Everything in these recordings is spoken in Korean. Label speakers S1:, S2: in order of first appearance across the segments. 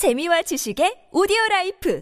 S1: 재미와 지식의 오디오 라이프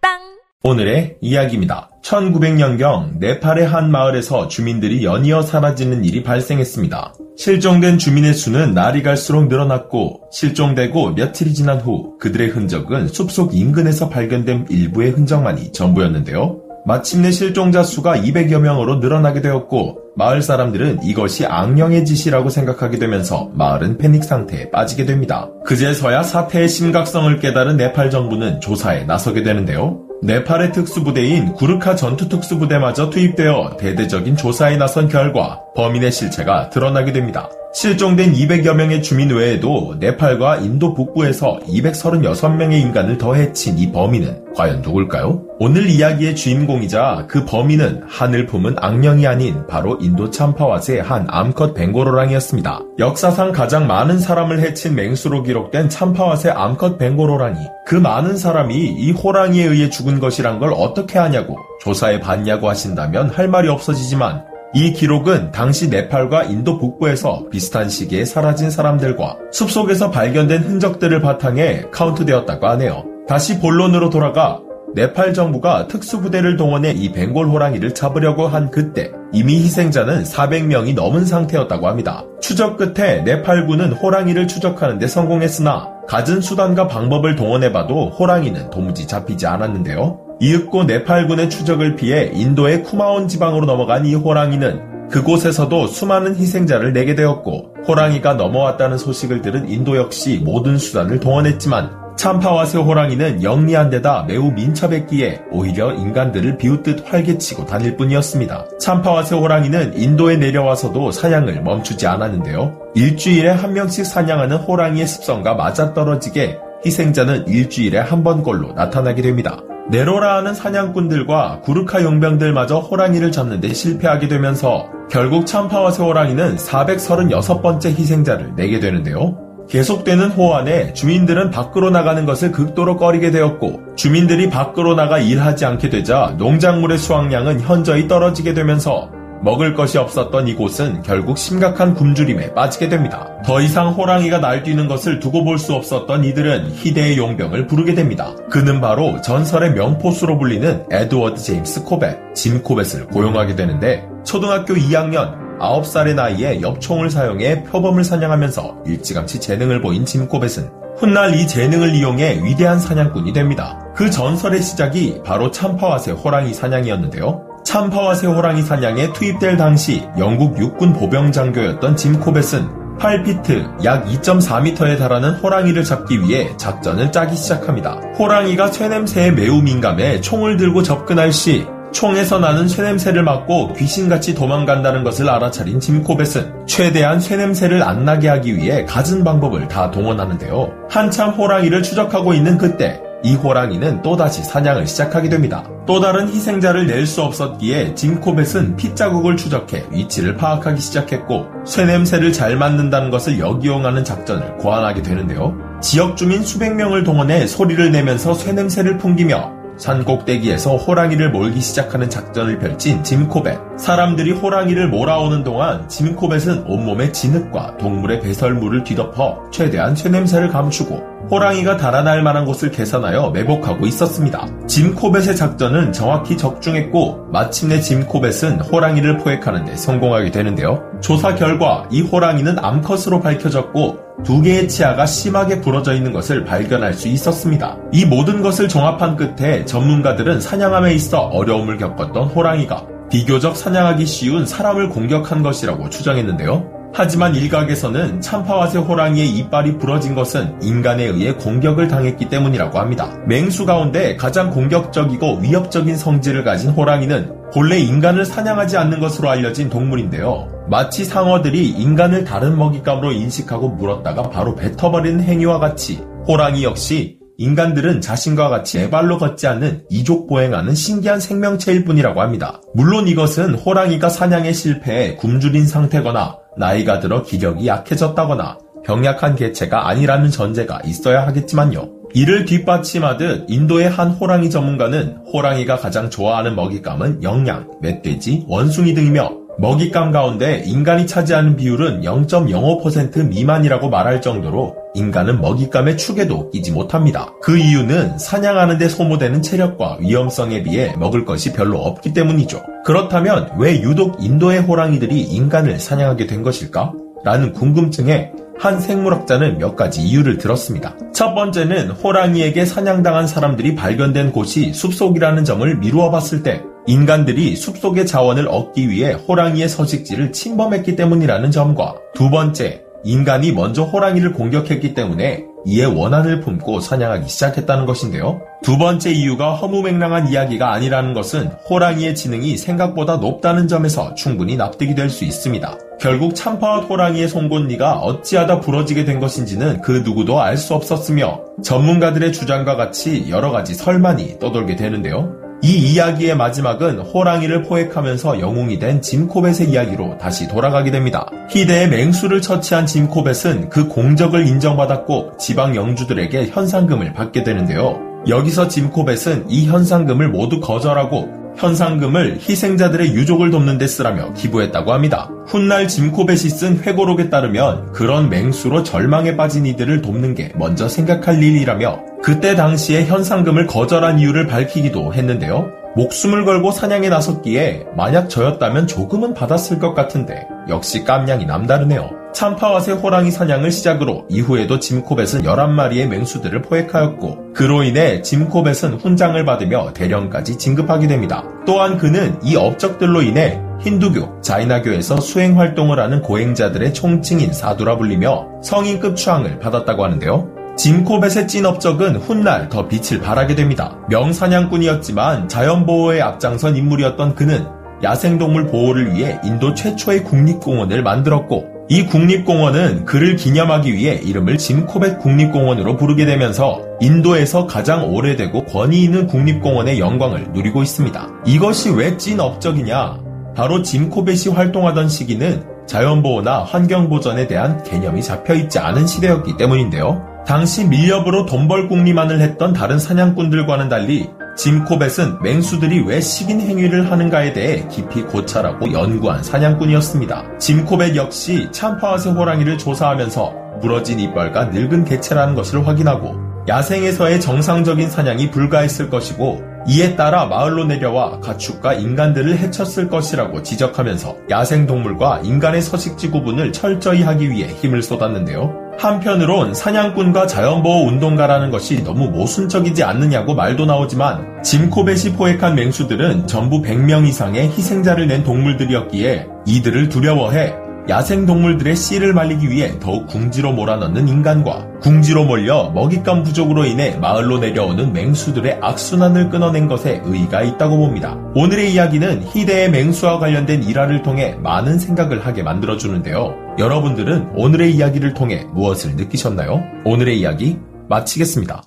S1: 팟빵
S2: 오늘의 이야기입니다. 1900년경 네팔의 한 마을에서 주민들이 연이어 사라지는 일이 발생했습니다. 실종된 주민의 수는 날이 갈수록 늘어났고 실종되고 며칠이 지난 후 그들의 흔적은 숲속 인근에서 발견된 일부의 흔적만이 전부였는데요. 마침내 실종자 수가 200여 명으로 늘어나게 되었고 마을 사람들은 이것이 악령의 짓이라고 생각하게 되면서 마을은 패닉 상태에 빠지게 됩니다. 그제서야 사태의 심각성을 깨달은 네팔 정부는 조사에 나서게 되는데요. 네팔의 특수부대인 구르카 전투특수부대마저 투입되어 대대적인 조사에 나선 결과 범인의 실체가 드러나게 됩니다. 실종된 200여 명의 주민 외에도 네팔과 인도 북부에서 236명의 인간을 더 해친 이 범인은 과연 누굴까요? 오늘 이야기의 주인공이자 그 범인은 하늘 품은 악령이 아닌 바로 인도 참파와의 한 암컷 벵고로랑이었습니다. 역사상 가장 많은 사람을 해친 맹수로 기록된 참파와의 암컷 벵고로랑이 그 많은 사람이 이 호랑이에 의해 죽은 것이란 걸 어떻게 하냐고 조사해 봤냐고 하신다면 할 말이 없어지지만 이 기록은 당시 네팔과 인도 북부에서 비슷한 시기에 사라진 사람들과 숲속에서 발견된 흔적들을 바탕에 카운트되었다고 하네요. 다시 본론으로 돌아가 네팔 정부가 특수부대를 동원해 이 벵골 호랑이를 잡으려고 한 그때 이미 희생자는 400명이 넘은 상태였다고 합니다. 추적 끝에 네팔군은 호랑이를 추적하는데 성공했으나 갖은 수단과 방법을 동원해봐도 호랑이는 도무지 잡히지 않았는데요. 이윽고 네팔군의 추적을 피해 인도의 쿠마온 지방으로 넘어간 이 호랑이는 그곳에서도 수많은 희생자를 내게 되었고 호랑이가 넘어왔다는 소식을 들은 인도 역시 모든 수단을 동원했지만 참파와새 호랑이는 영리한 데다 매우 민첩했기에 오히려 인간들을 비웃듯 활개치고 다닐 뿐이었습니다. 참파와새 호랑이는 인도에 내려와서도 사냥을 멈추지 않았는데요. 일주일에 한 명씩 사냥하는 호랑이의 습성과 맞아떨어지게 희생자는 일주일에 한 번꼴로 나타나게 됩니다. 네로라 하는 사냥꾼들과 구르카 용병들마저 호랑이를 잡는데 실패하게 되면서 결국 참파와새 호랑이는 436번째 희생자를 내게 되는데요. 계속되는 호환에 주민들은 밖으로 나가는 것을 극도로 꺼리게 되었고 주민들이 밖으로 나가 일하지 않게 되자 농작물의 수확량은 현저히 떨어지게 되면서 먹을 것이 없었던 이곳은 결국 심각한 굶주림에 빠지게 됩니다. 더 이상 호랑이가 날뛰는 것을 두고 볼 수 없었던 이들은 희대의 용병을 부르게 됩니다. 그는 바로 전설의 명포수로 불리는 에드워드 제임스 코벳, 짐 코벳을 고용하게 되는데 초등학교 2학년 9살의 나이에 엽총을 사용해 표범을 사냥하면서 일찌감치 재능을 보인 짐 코벳은 훗날 이 재능을 이용해 위대한 사냥꾼이 됩니다. 그 전설의 시작이 바로 참파왓의 호랑이 사냥이었는데요. 참파왓의 호랑이 사냥에 투입될 당시 영국 육군 보병 장교였던 짐 코벳은 8피트 약 2.4m에 달하는 호랑이를 잡기 위해 작전을 짜기 시작합니다. 호랑이가 쇠냄새에 매우 민감해 총을 들고 접근할 시 총에서 나는 쇠냄새를 맡고 귀신같이 도망간다는 것을 알아차린 짐 코벳은 최대한 쇠냄새를 안 나게 하기 위해 갖은 방법을 다 동원하는데요. 한참 호랑이를 추적하고 있는 그때 이 호랑이는 또다시 사냥을 시작하게 됩니다. 또 다른 희생자를 낼 수 없었기에 짐 코벳은 핏자국을 추적해 위치를 파악하기 시작했고 쇠냄새를 잘 맡는다는 것을 역이용하는 작전을 고안하게 되는데요. 지역 주민 수백 명을 동원해 소리를 내면서 쇠냄새를 풍기며 산 꼭대기에서 호랑이를 몰기 시작하는 작전을 펼친 짐 코벳. 사람들이 호랑이를 몰아오는 동안 짐 코벳은 온몸에 진흙과 동물의 배설물을 뒤덮어 최대한 쇠냄새를 감추고 호랑이가 달아날 만한 곳을 계산하여 매복하고 있었습니다. 짐 코벳의 작전은 정확히 적중했고 마침내 짐 코벳은 호랑이를 포획하는데 성공하게 되는데요. 조사 결과 이 호랑이는 암컷으로 밝혀졌고 두 개의 치아가 심하게 부러져 있는 것을 발견할 수 있었습니다. 이 모든 것을 종합한 끝에 전문가들은 사냥함에 있어 어려움을 겪었던 호랑이가 비교적 사냥하기 쉬운 사람을 공격한 것이라고 추정했는데요. 하지만 일각에서는 참파와새 호랑이의 이빨이 부러진 것은 인간에 의해 공격을 당했기 때문이라고 합니다. 맹수 가운데 가장 공격적이고 위협적인 성질을 가진 호랑이는 본래 인간을 사냥하지 않는 것으로 알려진 동물인데요. 마치 상어들이 인간을 다른 먹잇감으로 인식하고 물었다가 바로 뱉어버리는 행위와 같이 호랑이 역시 인간들은 자신과 같이 애발로 걷지 않는 이족 보행하는 신기한 생명체일 뿐이라고 합니다. 물론 이것은 호랑이가 사냥에 실패해 굶주린 상태거나 나이가 들어 기력이 약해졌다거나 병약한 개체가 아니라는 전제가 있어야 하겠지만요. 이를 뒷받침하듯 인도의 한 호랑이 전문가는 호랑이가 가장 좋아하는 먹잇감은 영양, 멧돼지, 원숭이 등이며 먹잇감 가운데 인간이 차지하는 비율은 0.05% 미만이라고 말할 정도로 인간은 먹잇감의 축에도 끼지 못합니다. 그 이유는 사냥하는 데 소모되는 체력과 위험성에 비해 먹을 것이 별로 없기 때문이죠. 그렇다면 왜 유독 인도의 호랑이들이 인간을 사냥하게 된 것일까? 라는 궁금증에 한 생물학자는 몇 가지 이유를 들었습니다. 첫 번째는 호랑이에게 사냥당한 사람들이 발견된 곳이 숲속이라는 점을 미루어 봤을 때 인간들이 숲속의 자원을 얻기 위해 호랑이의 서식지를 침범했기 때문이라는 점과 두 번째, 인간이 먼저 호랑이를 공격했기 때문에 이에 원한을 품고 사냥하기 시작했다는 것인데요. 두 번째 이유가 허무맹랑한 이야기가 아니라는 것은 호랑이의 지능이 생각보다 높다는 점에서 충분히 납득이 될 수 있습니다. 결국 참파와 호랑이의 송곳니가 어찌하다 부러지게 된 것인지는 그 누구도 알 수 없었으며 전문가들의 주장과 같이 여러 가지 설만이 떠돌게 되는데요. 이 이야기의 마지막은 호랑이를 포획하면서 영웅이 된 짐 코벳의 이야기로 다시 돌아가게 됩니다. 희대의 맹수를 처치한 짐 코벳은 그 공적을 인정받았고 지방 영주들에게 현상금을 받게 되는데요. 여기서 짐코벳은 이 현상금을 모두 거절하고 현상금을 희생자들의 유족을 돕는 데 쓰라며 기부했다고 합니다. 훗날 짐코벳이 쓴 회고록에 따르면 그런 맹수로 절망에 빠진 이들을 돕는 게 먼저 생각할 일이라며 그때 당시에 현상금을 거절한 이유를 밝히기도 했는데요. 목숨을 걸고 사냥에 나섰기에 만약 저였다면 조금은 받았을 것 같은데 역시 깜냥이 남다르네요. 참파와새 호랑이 사냥을 시작으로 이후에도 짐코벳은 11마리의 맹수들을 포획하였고 그로 인해 짐코벳은 훈장을 받으며 대령까지 진급하게 됩니다. 또한 그는 이 업적들로 인해 힌두교, 자이나교에서 수행 활동을 하는 고행자들의 총칭인 사두라 불리며 성인급 추앙을 받았다고 하는데요. 짐코벳의 찐 업적은 훗날 더 빛을 발하게 됩니다. 명사냥꾼이었지만 자연보호에 앞장선 인물이었던 그는 야생동물 보호를 위해 인도 최초의 국립공원을 만들었고 이 국립공원은 그를 기념하기 위해 이름을 짐코벳 국립공원으로 부르게 되면서 인도에서 가장 오래되고 권위 있는 국립공원의 영광을 누리고 있습니다. 이것이 왜 찐 업적이냐? 바로 짐코벳이 활동하던 시기는 자연보호나 환경보전에 대한 개념이 잡혀있지 않은 시대였기 때문인데요. 당시 밀렵으로 돈벌 궁리만을 했던 다른 사냥꾼들과는 달리 짐 코벳은 맹수들이 왜 식인 행위를 하는가에 대해 깊이 고찰하고 연구한 사냥꾼이었습니다. 짐 코벳 역시 참파와새 호랑이를 조사하면서 부러진 이빨과 늙은 개체라는 것을 확인하고 야생에서의 정상적인 사냥이 불가했을 것이고 이에 따라 마을로 내려와 가축과 인간들을 해쳤을 것이라고 지적하면서 야생동물과 인간의 서식지 구분을 철저히 하기 위해 힘을 쏟았는데요. 한편으론 사냥꾼과 자연보호 운동가라는 것이 너무 모순적이지 않느냐고 말도 나오지만 짐 코벳이 포획한 맹수들은 전부 100명 이상의 희생자를 낸 동물들이었기에 이들을 두려워해 야생 동물들의 씨를 말리기 위해 더욱 궁지로 몰아넣는 인간과 궁지로 몰려 먹잇감 부족으로 인해 마을로 내려오는 맹수들의 악순환을 끊어낸 것에 의의가 있다고 봅니다. 오늘의 이야기는 희대의 맹수와 관련된 일화를 통해 많은 생각을 하게 만들어주는데요. 여러분들은 오늘의 이야기를 통해 무엇을 느끼셨나요? 오늘의 이야기 마치겠습니다.